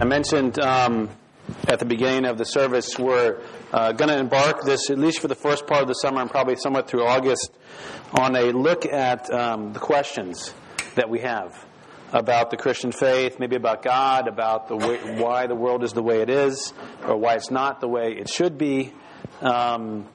I mentioned um, at the beginning of the service we're uh, going to embark this, at least for the first part of the summer and probably somewhat through August, on a look at um, the questions that we have about the Christian faith, maybe about God, about the way, why the world is the way it is, or why it's not the way it should be. Um,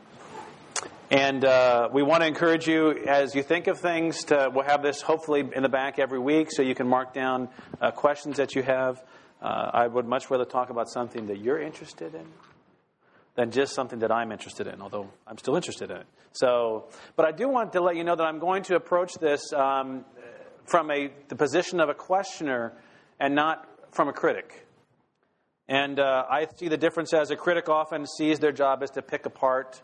and uh, we want to encourage you as you think of things to, we'll have this hopefully in the back every week so you can mark down uh, questions that you have. Uh, I would much rather talk about something that you're interested in than just something that I'm interested in, although I'm still interested in it. So, but I do want to let you know that I'm going to approach this um, from a, the position of a questioner and not from a critic. And uh, I see the difference as a critic often sees their job as to pick apart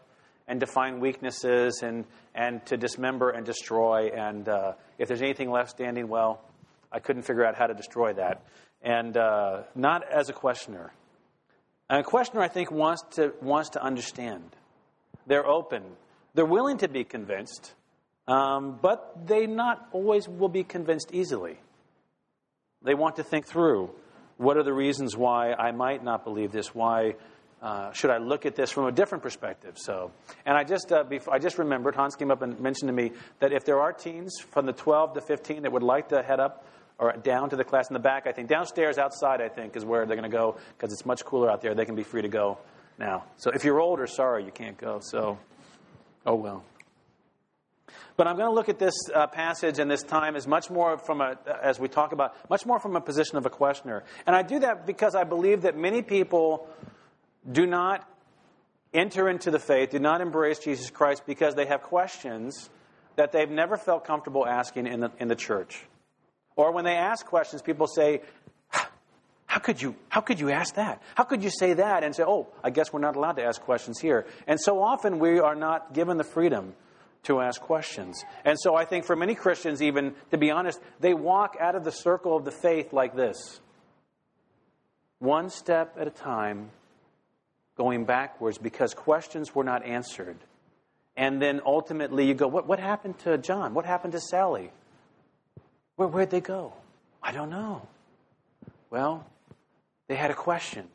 and define weaknesses and, and to dismember and destroy. And uh, if there's anything left standing, well, I couldn't figure out how to destroy that and uh, not as a questioner. And a questioner, I think, wants to, wants to understand. They're open. They're willing to be convinced, um, but they not always will be convinced easily. They want to think through what are the reasons why I might not believe this, why uh, should I look at this from a different perspective? So, and I just uh, before, I just remembered Hans came up and mentioned to me that if there are teens from the 12 to 15 that would like to head up or down to the class in the back. I think downstairs, outside, I think, is where they're going to go because it's much cooler out there. They can be free to go now. So if you're older, sorry, you can't go. So, oh well. But I'm going to look at this uh, passage and this time as much more from a, as we talk about, much more from a position of a questioner. And I do that because I believe that many people do not enter into the faith, do not embrace Jesus Christ because they have questions that they've never felt comfortable asking in the, in the church. Or when they ask questions, people say, how could you how could you ask that? How could you say that and say, "Oh, I guess we're not allowed to ask questions here." And so often we are not given the freedom to ask questions. And so I think for many Christians even to be honest, they walk out of the circle of the faith like this. One step at a time going backwards because questions were not answered. And then ultimately you go, what, what happened to John? What happened to Sally? Where, where'd they go? I don't know. Well, they had a question.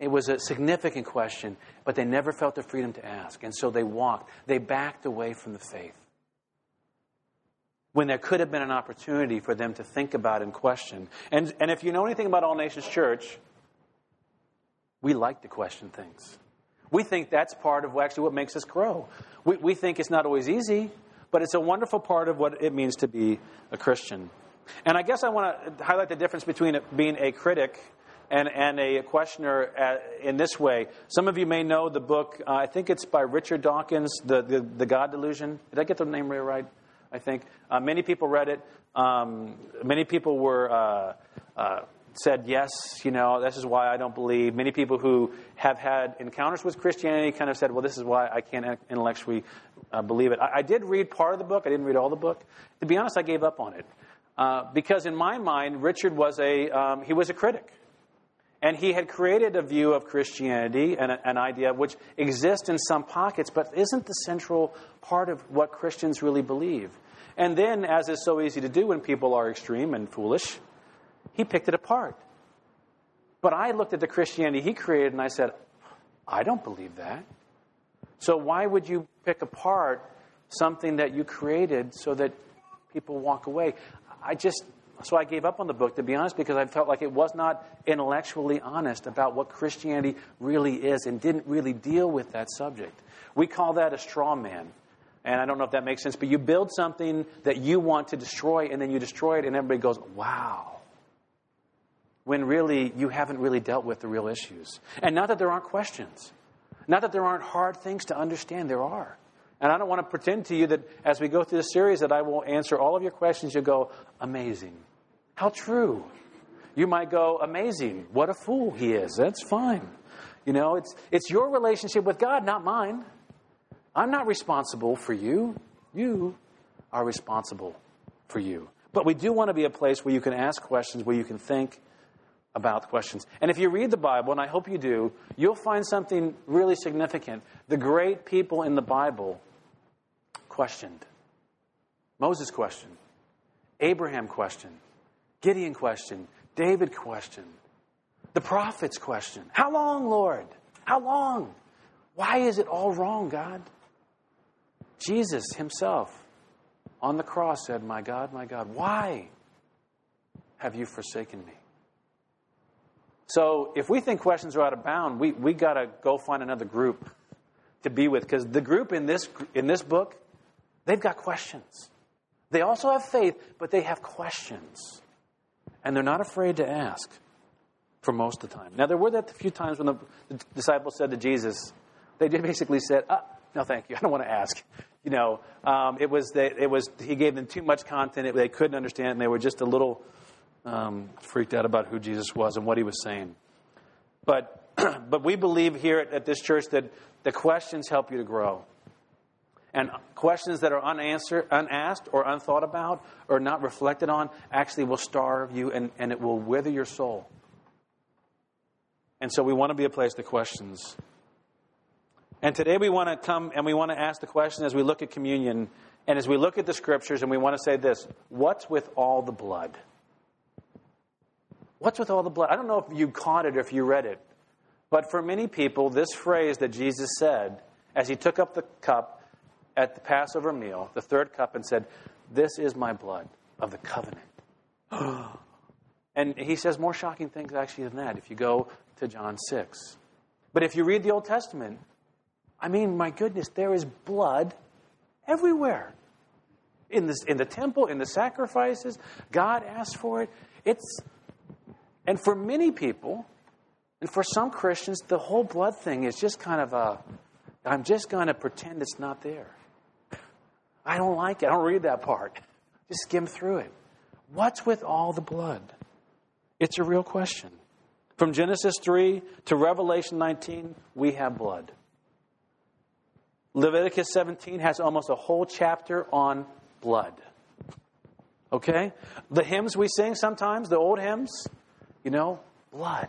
It was a significant question, but they never felt the freedom to ask. And so they walked. They backed away from the faith. When there could have been an opportunity for them to think about and question. And, and if you know anything about All Nations Church, we like to question things. We think that's part of actually what makes us grow. We, we think it's not always easy but it's a wonderful part of what it means to be a Christian. And I guess I want to highlight the difference between being a critic and, and a questioner in this way. Some of you may know the book, uh, I think it's by Richard Dawkins, the, the, the, God Delusion. Did I get the name right? I think. Uh, many people read it. Um, many people were. Uh, uh said, yes, you know, this is why I don't believe. Many people who have had encounters with Christianity kind of said, well, this is why I can't intellectually uh, believe it. I, I, did read part of the book. I didn't read all the book. To be honest, I gave up on it. Uh, because in my mind, Richard was a, um, he was a critic. And he had created a view of Christianity and a, an idea which exists in some pockets, but isn't the central part of what Christians really believe. And then, as is so easy to do when people are extreme and foolish, he picked it apart. But I looked at the Christianity he created and I said, I don't believe that. So why would you pick apart something that you created so that people walk away? I just, so I gave up on the book, to be honest, because I felt like it was not intellectually honest about what Christianity really is and didn't really deal with that subject. We call that a straw man. And I don't know if that makes sense, but you build something that you want to destroy and then you destroy it, and everybody goes, wow when really you haven't really dealt with the real issues. And not that there aren't questions, not that there aren't hard things to understand, there are. And I don't want to pretend to you that as we go through this series that I will answer all of your questions. You'll go, amazing. How true. You might go, amazing. What a fool he is. That's fine. You know, it's, it's your relationship with God, not mine. I'm not responsible for you. You are responsible for you. But we do want to be a place where you can ask questions, where you can think, about questions. And if you read the Bible, and I hope you do, you'll find something really significant. The great people in the Bible questioned. Moses questioned. Abraham questioned. Gideon questioned. David questioned. The prophets questioned. How long, Lord? How long? Why is it all wrong, God? Jesus himself on the cross said, My God, my God, why have you forsaken me? So if we think questions are out of bound, we, we got to go find another group to be with because the group in this, in this book, they've got questions. They also have faith, but they have questions. And they're not afraid to ask for most of the time. Now, there were that few times when the, the disciples said to Jesus, they basically said, ah, no, thank you. I don't want to ask. You know, um, it was they, it was he gave them too much content. It, they couldn't understand, and they were just a little um, freaked out about who Jesus was and what he was saying. But but we believe here at, at this church that the questions help you to grow. And questions that are unanswered, unasked or unthought about or not reflected on actually will starve you and, and it will wither your soul. And so we want to be a place that questions. And today we want to come and we want to ask the question as we look at communion and as we look at the scriptures and we want to say this what's with all the blood? What's with all the blood? I don't know if you caught it or if you read it, but for many people, this phrase that Jesus said as he took up the cup at the Passover meal, the third cup, and said, This is my blood of the covenant. and he says more shocking things actually than that if you go to John 6. But if you read the Old Testament, I mean, my goodness, there is blood everywhere. In the, in the temple, in the sacrifices, God asked for it. It's, and for many people, and for some Christians, the whole blood thing is just kind of a, I'm just going to pretend it's not there. I don't like it. I don't read that part. Just skim through it. What's with all the blood? It's a real question. From Genesis 3 to Revelation 19, we have blood. Leviticus 17 has almost a whole chapter on blood. Okay? The hymns we sing sometimes, the old hymns, you know, blood.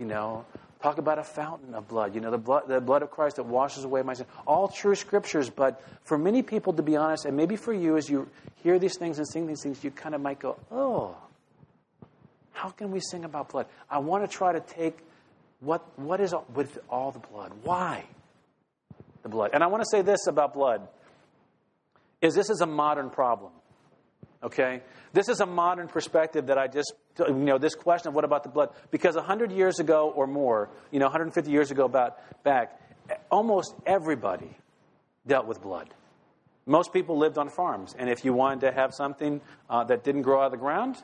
You know, talk about a fountain of blood. You know, the blood, the blood of Christ that washes away my sin. All true scriptures, but for many people, to be honest, and maybe for you, as you hear these things and sing these things, you kind of might go, oh, how can we sing about blood? I want to try to take what, what is with all the blood? Why? the blood. And I want to say this about blood is this is a modern problem. Okay? This is a modern perspective that I just, you know, this question of what about the blood? Because 100 years ago or more, you know, 150 years ago about back, almost everybody dealt with blood. Most people lived on farms, and if you wanted to have something uh, that didn't grow out of the ground,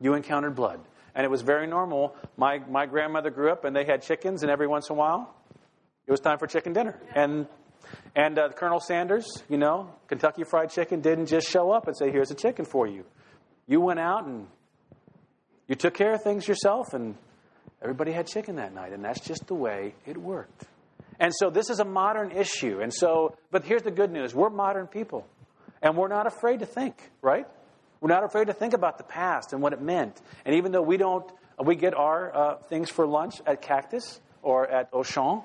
you encountered blood. And it was very normal. My, my grandmother grew up, and they had chickens, and every once in a while, it was time for chicken dinner. And and uh, Colonel Sanders, you know, Kentucky Fried Chicken didn't just show up and say, "Here's a chicken for you." You went out and you took care of things yourself, and everybody had chicken that night, and that's just the way it worked. And so this is a modern issue. And so, but here's the good news: we're modern people, and we're not afraid to think, right? We're not afraid to think about the past and what it meant. And even though we don't, we get our uh, things for lunch at Cactus or at Auchan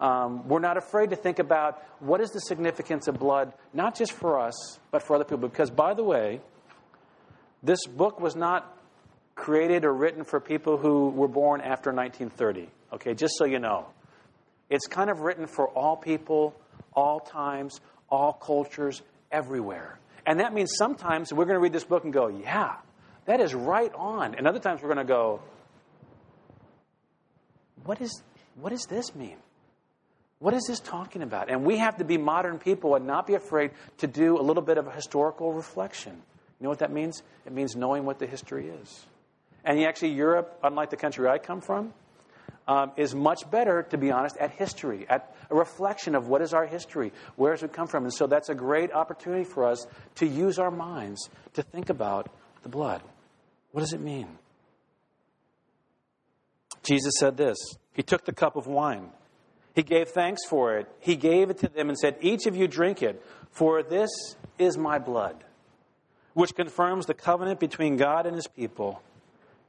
um, we're not afraid to think about what is the significance of blood, not just for us, but for other people. Because, by the way, this book was not created or written for people who were born after 1930. Okay, just so you know. It's kind of written for all people, all times, all cultures, everywhere. And that means sometimes we're going to read this book and go, yeah, that is right on. And other times we're going to go, what, is, what does this mean? What is this talking about? And we have to be modern people and not be afraid to do a little bit of a historical reflection. You know what that means? It means knowing what the history is. And actually, Europe, unlike the country I come from, um, is much better, to be honest, at history, at a reflection of what is our history, where does it come from. And so that's a great opportunity for us to use our minds to think about the blood. What does it mean? Jesus said this He took the cup of wine. He gave thanks for it. He gave it to them and said, Each of you drink it, for this is my blood, which confirms the covenant between God and his people.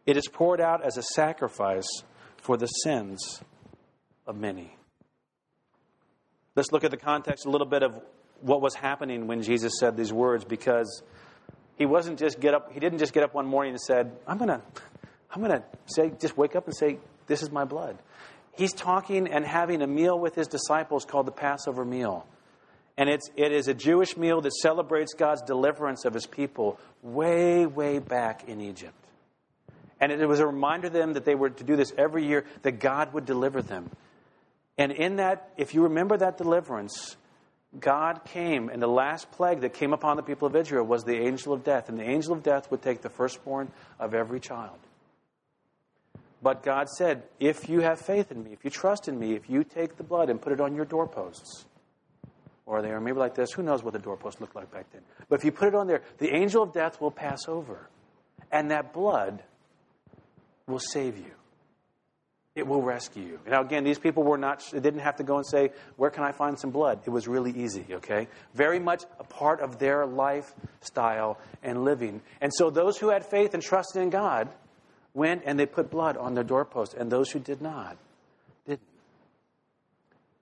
It is poured out as a sacrifice for the sins of many. Let's look at the context a little bit of what was happening when Jesus said these words because he wasn't just get up he didn't just get up one morning and said, I'm gonna I'm going to say, just wake up and say, This is my blood. He's talking and having a meal with his disciples called the Passover meal. And it's, it is a Jewish meal that celebrates God's deliverance of his people way, way back in Egypt. And it was a reminder to them that they were to do this every year, that God would deliver them. And in that, if you remember that deliverance, God came, and the last plague that came upon the people of Israel was the angel of death. And the angel of death would take the firstborn of every child. But God said, if you have faith in me, if you trust in me, if you take the blood and put it on your doorposts, or they are maybe like this, who knows what the doorposts looked like back then. But if you put it on there, the angel of death will pass over. And that blood will save you. It will rescue you. Now, again, these people were not, they didn't have to go and say, Where can I find some blood? It was really easy, okay? Very much a part of their lifestyle and living. And so those who had faith and trusted in God went and they put blood on their doorpost, and those who did not didn't.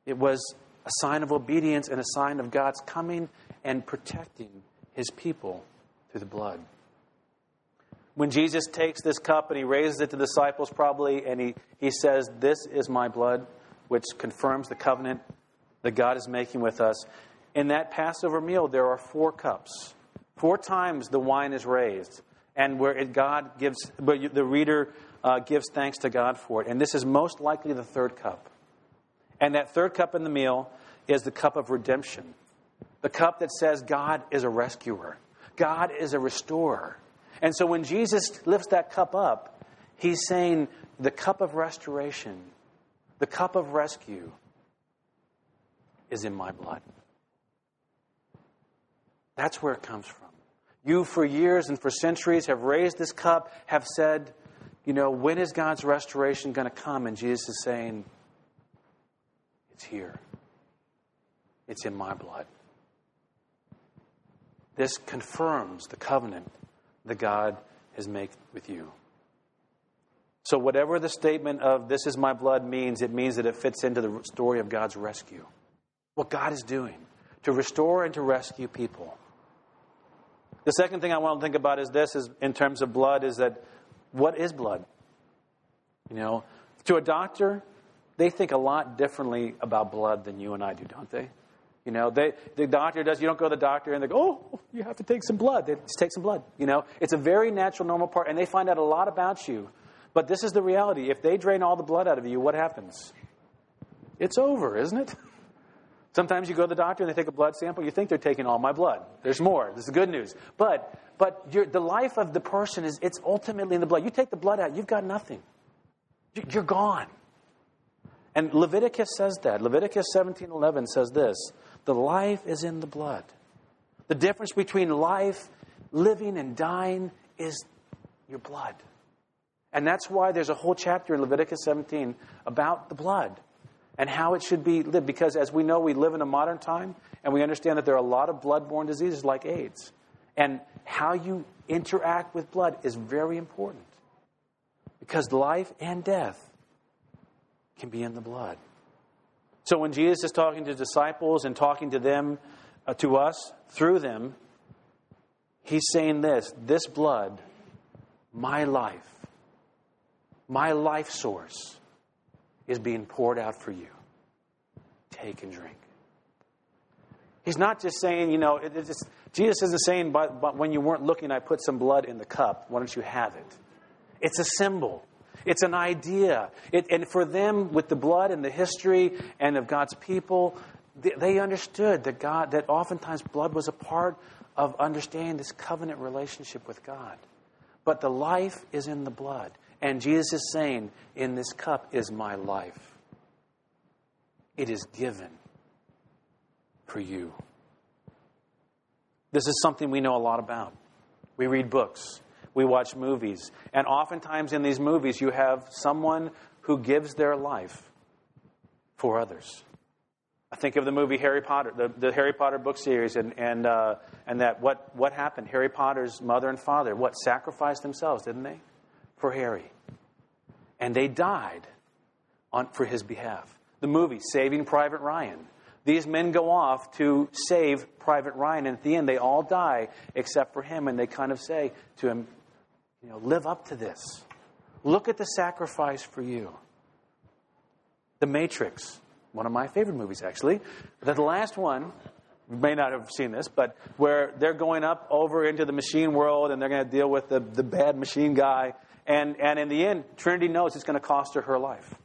It was a sign of obedience and a sign of God's coming and protecting his people through the blood. When Jesus takes this cup and he raises it to the disciples, probably, and he, he says, This is my blood, which confirms the covenant that God is making with us. In that Passover meal, there are four cups. Four times the wine is raised and where it, God gives, where the reader uh, gives thanks to God for it. And this is most likely the third cup. And that third cup in the meal is the cup of redemption, the cup that says God is a rescuer, God is a restorer. And so when Jesus lifts that cup up, he's saying, the cup of restoration, the cup of rescue is in my blood. That's where it comes from. You, for years and for centuries, have raised this cup, have said, you know, when is God's restoration going to come? And Jesus is saying, it's here. It's in my blood. This confirms the covenant that God has made with you. So, whatever the statement of this is my blood means, it means that it fits into the story of God's rescue. What God is doing to restore and to rescue people. The second thing I want to think about is this is in terms of blood is that what is blood? You know, to a doctor, they think a lot differently about blood than you and I do, don't they? You know, they, the doctor does, you don't go to the doctor and they go, oh, you have to take some blood. They just take some blood. You know, it's a very natural, normal part, and they find out a lot about you. But this is the reality. If they drain all the blood out of you, what happens? It's over, isn't it? Sometimes you go to the doctor and they take a blood sample. You think they're taking all my blood. There's more. This is good news. But but the life of the person is it's ultimately in the blood. You take the blood out, you've got nothing. You're gone. And Leviticus says that. Leviticus 17:11 says this: "The life is in the blood." The difference between life, living, and dying is your blood. And that's why there's a whole chapter in Leviticus 17 about the blood and how it should be lived. Because as we know, we live in a modern time, and we understand that there are a lot of blood-borne diseases like AIDS. And how you interact with blood is very important. Because life and death can be in the blood. So when Jesus is talking to disciples and talking to them, uh, to us, through them, he's saying this this blood, my life, my life source, is being poured out for you. Take and drink. He's not just saying, you know, just, Jesus isn't saying, but, but when you weren't looking, I put some blood in the cup. Why don't you have it? It's a symbol. It's an idea. It, and for them, with the blood and the history and of God's people, they, they understood that God, that oftentimes blood was a part of understanding this covenant relationship with God. But the life is in the blood. And Jesus is saying, In this cup is my life. It is given for you. This is something we know a lot about. We read books, we watch movies, and oftentimes in these movies, you have someone who gives their life for others. I think of the movie Harry Potter, the, the Harry Potter book series, and, and, uh, and that what, what happened? Harry Potter's mother and father, what, sacrificed themselves, didn't they? For Harry. And they died on, for his behalf. The movie, Saving Private Ryan. These men go off to save Private Ryan, and at the end, they all die except for him, and they kind of say to him, you know, live up to this. Look at the sacrifice for you. The Matrix, one of my favorite movies, actually. The last one, you may not have seen this, but where they're going up over into the machine world and they're going to deal with the, the bad machine guy. And, and in the end, Trinity knows it's going to cost her her life.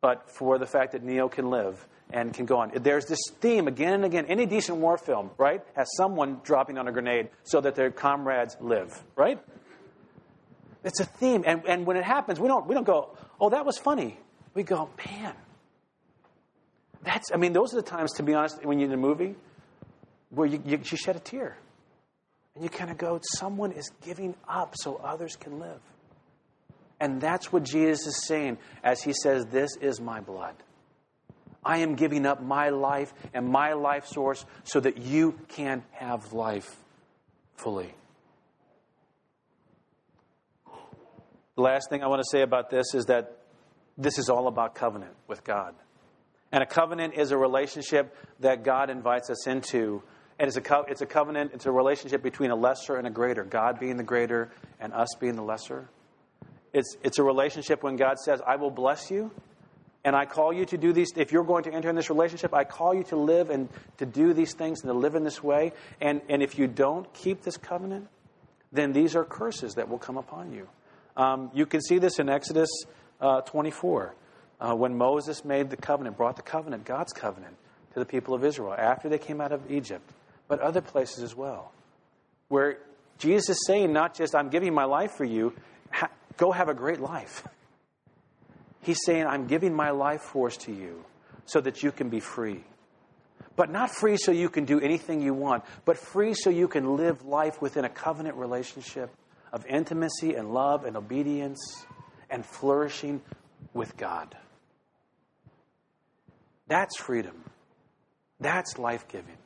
But for the fact that Neo can live and can go on. There's this theme again and again. Any decent war film, right, has someone dropping on a grenade so that their comrades live, right? It's a theme. And, and when it happens, we don't, we don't go, oh, that was funny. We go, man, that's, I mean, those are the times, to be honest, when you're in a movie where you, you, you shed a tear. And you kind of go, someone is giving up so others can live. And that's what Jesus is saying as he says, This is my blood. I am giving up my life and my life source so that you can have life fully. The last thing I want to say about this is that this is all about covenant with God. And a covenant is a relationship that God invites us into. And it's a, co- it's a covenant, it's a relationship between a lesser and a greater, God being the greater and us being the lesser. It's, it's a relationship when God says, I will bless you, and I call you to do these. If you're going to enter in this relationship, I call you to live and to do these things and to live in this way. And, and if you don't keep this covenant, then these are curses that will come upon you. Um, you can see this in Exodus uh, 24 uh, when Moses made the covenant, brought the covenant, God's covenant, to the people of Israel after they came out of Egypt, but other places as well, where Jesus is saying, not just, I'm giving my life for you, ha- go have a great life. He's saying, I'm giving my life force to you so that you can be free. But not free so you can do anything you want, but free so you can live life within a covenant relationship of intimacy and love and obedience and flourishing with God. That's freedom. That's life giving.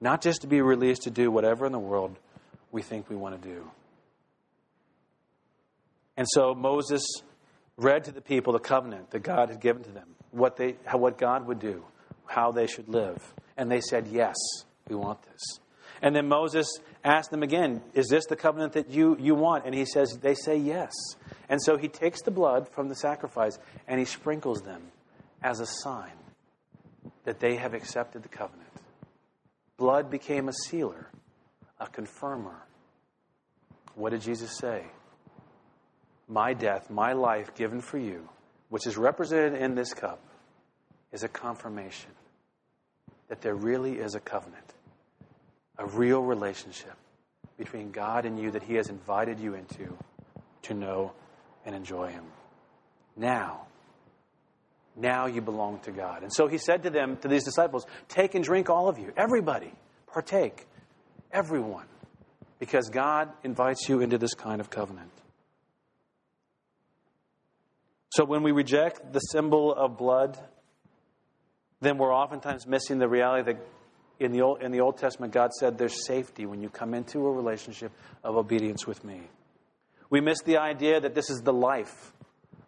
Not just to be released to do whatever in the world we think we want to do. And so Moses read to the people the covenant that God had given to them, what, they, what God would do, how they should live. And they said, Yes, we want this. And then Moses asked them again, Is this the covenant that you, you want? And he says, They say yes. And so he takes the blood from the sacrifice and he sprinkles them as a sign that they have accepted the covenant. Blood became a sealer, a confirmer. What did Jesus say? my death, my life given for you, which is represented in this cup, is a confirmation that there really is a covenant, a real relationship between God and you that He has invited you into to know and enjoy Him. Now, now you belong to God. And so He said to them, to these disciples, Take and drink, all of you, everybody, partake, everyone, because God invites you into this kind of covenant. So when we reject the symbol of blood, then we're oftentimes missing the reality that in the Old, in the Old Testament, God said there's safety when you come into a relationship of obedience with me. We miss the idea that this is the life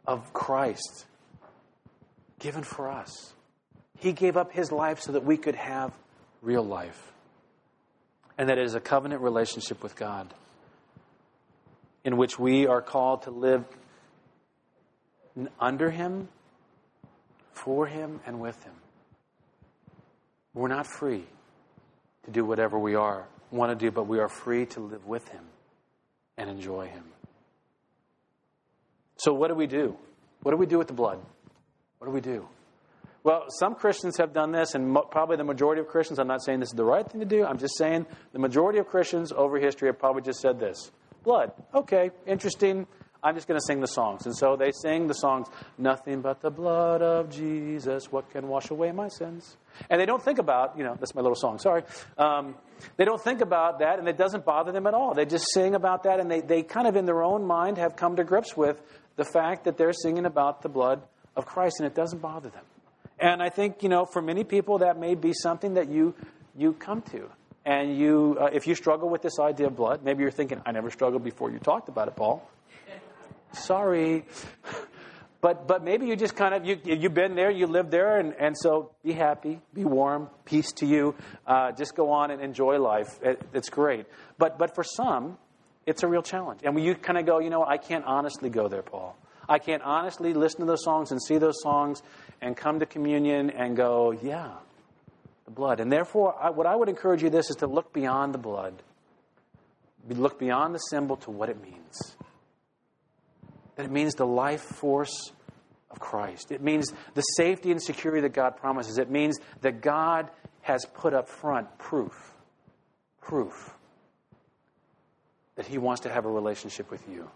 of Christ given for us. He gave up his life so that we could have real life. And that it is a covenant relationship with God in which we are called to live under Him, for Him, and with Him. We're not free to do whatever we are want to do, but we are free to live with Him and enjoy Him. So, what do we do? What do we do with the blood? What do we do? Well, some Christians have done this, and mo- probably the majority of Christians, I'm not saying this is the right thing to do, I'm just saying the majority of Christians over history have probably just said this blood. Okay, interesting. I'm just going to sing the songs. And so they sing the songs, Nothing but the blood of Jesus, what can wash away my sins? And they don't think about, you know, that's my little song, sorry. Um, they don't think about that, and it doesn't bother them at all. They just sing about that, and they, they kind of in their own mind have come to grips with the fact that they're singing about the blood of Christ, and it doesn't bother them. And I think, you know, for many people, that may be something that you, you come to. And you, uh, if you struggle with this idea of blood, maybe you're thinking, I never struggled before you talked about it, Paul. Sorry. But, but maybe you just kind of, you, you've been there, you live there, and, and so be happy, be warm, peace to you. Uh, just go on and enjoy life. It, it's great. But, but for some, It's a real challenge. And you kind of go, you know I can't honestly go there, Paul. I can't honestly listen to those songs and see those songs and come to communion and go, yeah, the blood. And therefore, I, what I would encourage you this is to look beyond the blood. Look beyond the symbol to what it means. That it means the life force of Christ. It means the safety and security that God promises. It means that God has put up front proof, proof that He wants to have a relationship with you.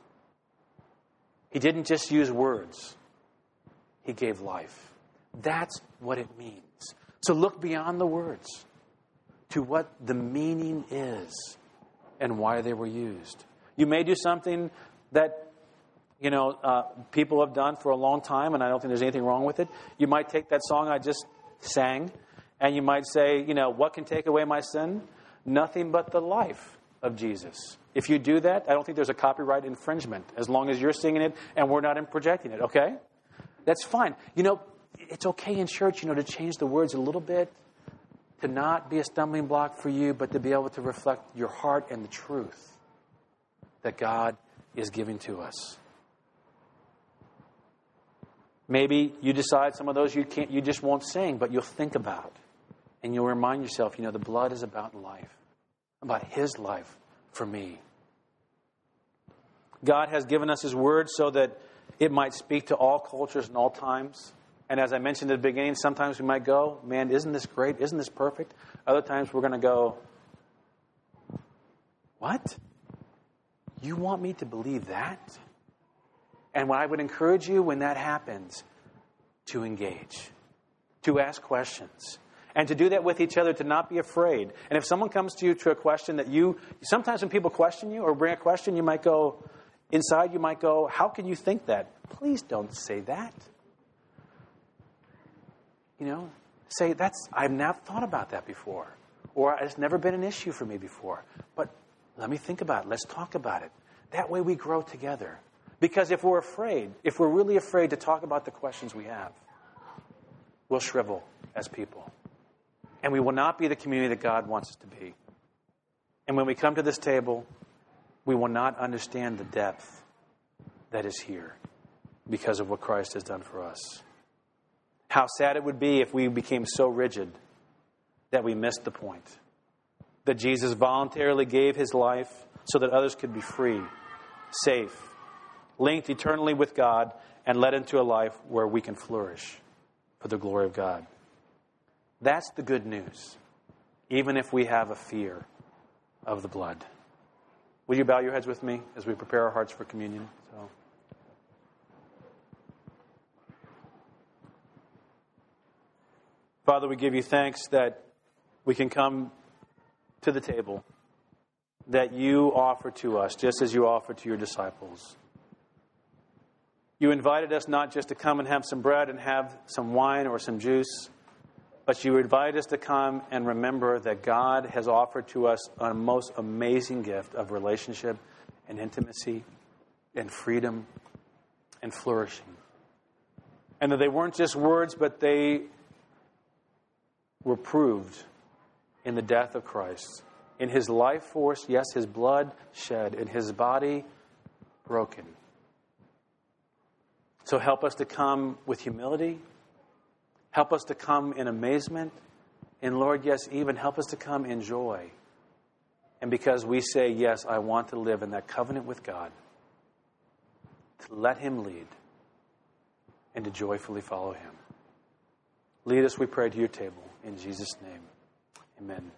He didn't just use words, He gave life. That's what it means. So look beyond the words to what the meaning is and why they were used. You may do something that you know uh, people have done for a long time, and I don't think there's anything wrong with it. You might take that song I just sang, and you might say, you know, what can take away my sin? Nothing but the life of Jesus. If you do that, I don't think there's a copyright infringement as long as you're singing it and we're not projecting it, okay? That's fine. You know, it's okay in church, you know, to change the words a little bit, to not be a stumbling block for you, but to be able to reflect your heart and the truth that God is giving to us. Maybe you decide some of those you can't you just won't sing, but you'll think about. And you'll remind yourself, you know, the blood is about life, about his life for me. God has given us his word so that it might speak to all cultures and all times. And as I mentioned at the beginning, sometimes we might go, man, isn't this great? Isn't this perfect? Other times we're going to go, what? You want me to believe that? And what I would encourage you when that happens, to engage, to ask questions, and to do that with each other, to not be afraid. And if someone comes to you to a question that you, sometimes when people question you or bring a question, you might go, inside you might go, How can you think that? Please don't say that. You know, say, That's, I've not thought about that before. Or it's never been an issue for me before. But let me think about it. Let's talk about it. That way we grow together. Because if we're afraid, if we're really afraid to talk about the questions we have, we'll shrivel as people. And we will not be the community that God wants us to be. And when we come to this table, we will not understand the depth that is here because of what Christ has done for us. How sad it would be if we became so rigid that we missed the point. That Jesus voluntarily gave his life so that others could be free, safe, linked eternally with God, and led into a life where we can flourish for the glory of God. That's the good news, even if we have a fear of the blood. Will you bow your heads with me as we prepare our hearts for communion? So. Father, we give you thanks that we can come to the table that you offer to us, just as you offered to your disciples. You invited us not just to come and have some bread and have some wine or some juice, but you invite us to come and remember that God has offered to us a most amazing gift of relationship and intimacy and freedom and flourishing. And that they weren't just words, but they were proved in the death of Christ. In his life force, yes, his blood shed, in his body broken. So help us to come with humility Help us to come in amazement. And Lord, yes, even help us to come in joy. And because we say, yes, I want to live in that covenant with God, to let Him lead and to joyfully follow Him. Lead us, we pray, to your table. In Jesus' name, amen.